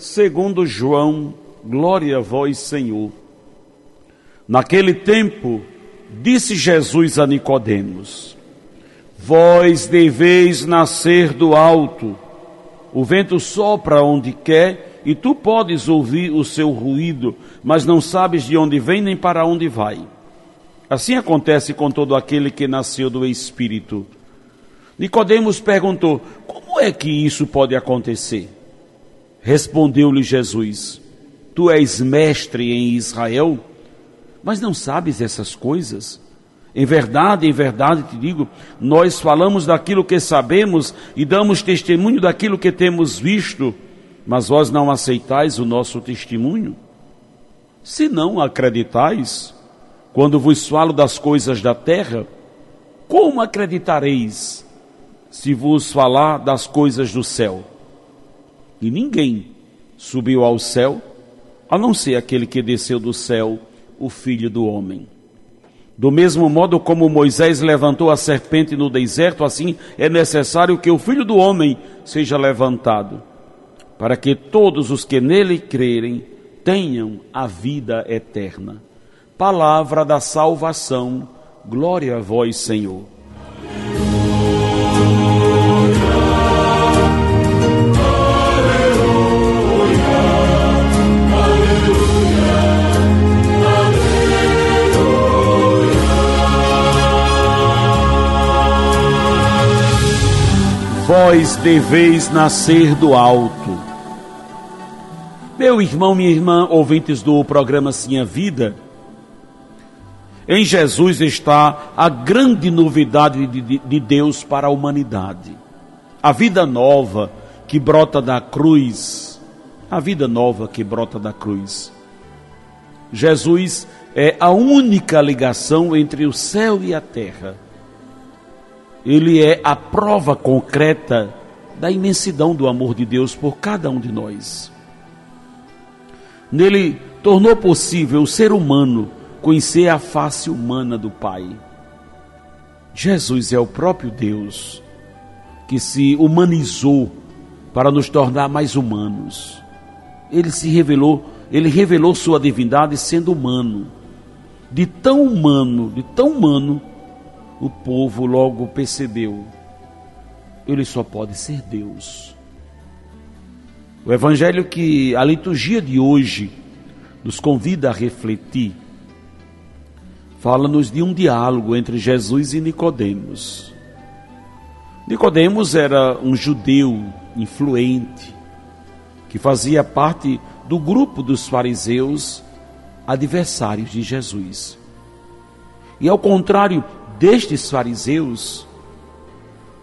segundo João, glória a vós, Senhor. Naquele tempo, disse Jesus a Nicodemos: Vós deveis nascer do alto. O vento sopra onde quer e tu podes ouvir o seu ruído, mas não sabes de onde vem nem para onde vai. Assim acontece com todo aquele que nasceu do Espírito. Nicodemos perguntou: Como é que isso pode acontecer? Respondeu-lhe Jesus: Tu és mestre em Israel, mas não sabes essas coisas? Em verdade, em verdade te digo, nós falamos daquilo que sabemos e damos testemunho daquilo que temos visto, mas vós não aceitais o nosso testemunho? Se não acreditais, quando vos falo das coisas da terra, como acreditareis se vos falar das coisas do céu? E ninguém subiu ao céu, a não ser aquele que desceu do céu, o Filho do Homem. Do mesmo modo como Moisés levantou a serpente no deserto, assim é necessário que o Filho do Homem seja levantado, para que todos os que nele crerem tenham a vida eterna palavra da salvação. Glória a vós, Senhor. Vós deveis nascer do alto. Meu irmão, minha irmã, ouvintes do programa Sim a Vida, em Jesus está a grande novidade de, de Deus para a humanidade. A vida nova que brota da cruz. A vida nova que brota da cruz. Jesus é a única ligação entre o céu e a terra. Ele é a prova concreta da imensidão do amor de Deus por cada um de nós. Nele tornou possível o ser humano conhecer a face humana do Pai. Jesus é o próprio Deus que se humanizou para nos tornar mais humanos. Ele se revelou, ele revelou sua divindade sendo humano. De tão humano, de tão humano, o povo logo percebeu. Ele só pode ser Deus. O evangelho que a liturgia de hoje nos convida a refletir fala-nos de um diálogo entre Jesus e Nicodemos. Nicodemos era um judeu influente que fazia parte do grupo dos fariseus adversários de Jesus. E ao contrário destes fariseus,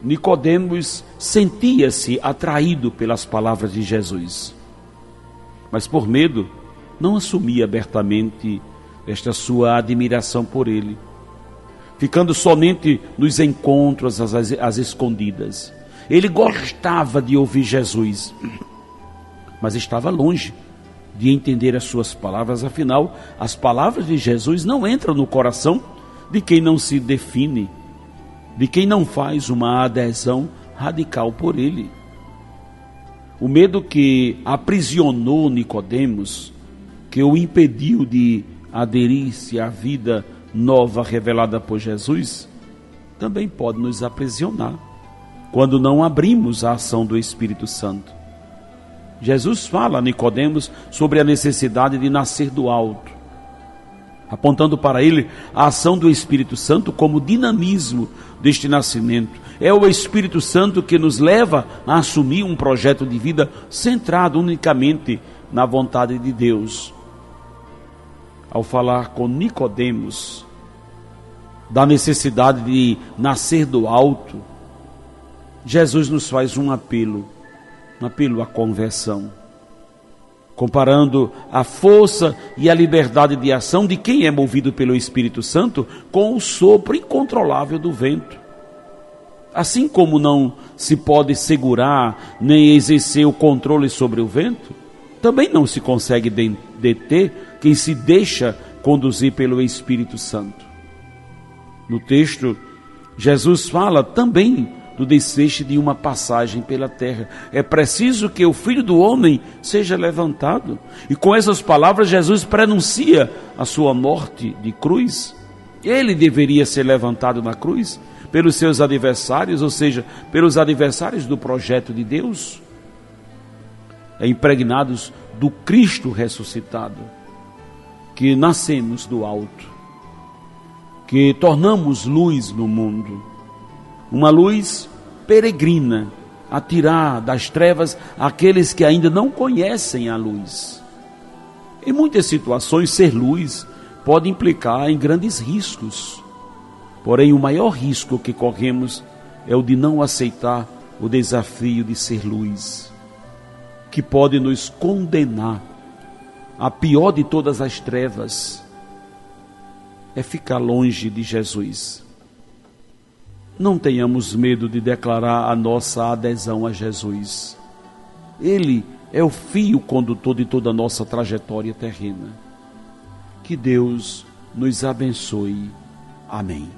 Nicodemos sentia-se atraído pelas palavras de Jesus. Mas por medo, não assumia abertamente esta sua admiração por ele, ficando somente nos encontros às, às escondidas. Ele gostava de ouvir Jesus, mas estava longe de entender as suas palavras, afinal, as palavras de Jesus não entram no coração de quem não se define, de quem não faz uma adesão radical por ele. O medo que aprisionou Nicodemos, que o impediu de aderir-se à vida nova revelada por Jesus, também pode nos aprisionar quando não abrimos a ação do Espírito Santo. Jesus fala a Nicodemos sobre a necessidade de nascer do alto, apontando para ele a ação do Espírito Santo como dinamismo deste nascimento. É o Espírito Santo que nos leva a assumir um projeto de vida centrado unicamente na vontade de Deus ao falar com Nicodemos da necessidade de nascer do alto, Jesus nos faz um apelo, um apelo à conversão. Comparando a força e a liberdade de ação de quem é movido pelo Espírito Santo com o sopro incontrolável do vento. Assim como não se pode segurar nem exercer o controle sobre o vento, também não se consegue deter quem se deixa conduzir pelo Espírito Santo. No texto, Jesus fala também do desfecho de uma passagem pela terra. É preciso que o filho do homem seja levantado. E com essas palavras, Jesus prenuncia a sua morte de cruz. Ele deveria ser levantado na cruz pelos seus adversários, ou seja, pelos adversários do projeto de Deus, é impregnados do Cristo ressuscitado, que nascemos do alto, que tornamos luz no mundo, uma luz peregrina, a tirar das trevas aqueles que ainda não conhecem a luz. Em muitas situações, ser luz pode implicar em grandes riscos Porém, o maior risco que corremos é o de não aceitar o desafio de ser luz, que pode nos condenar a pior de todas as trevas é ficar longe de Jesus. Não tenhamos medo de declarar a nossa adesão a Jesus. Ele é o fio condutor de toda a nossa trajetória terrena. Que Deus nos abençoe. Amém.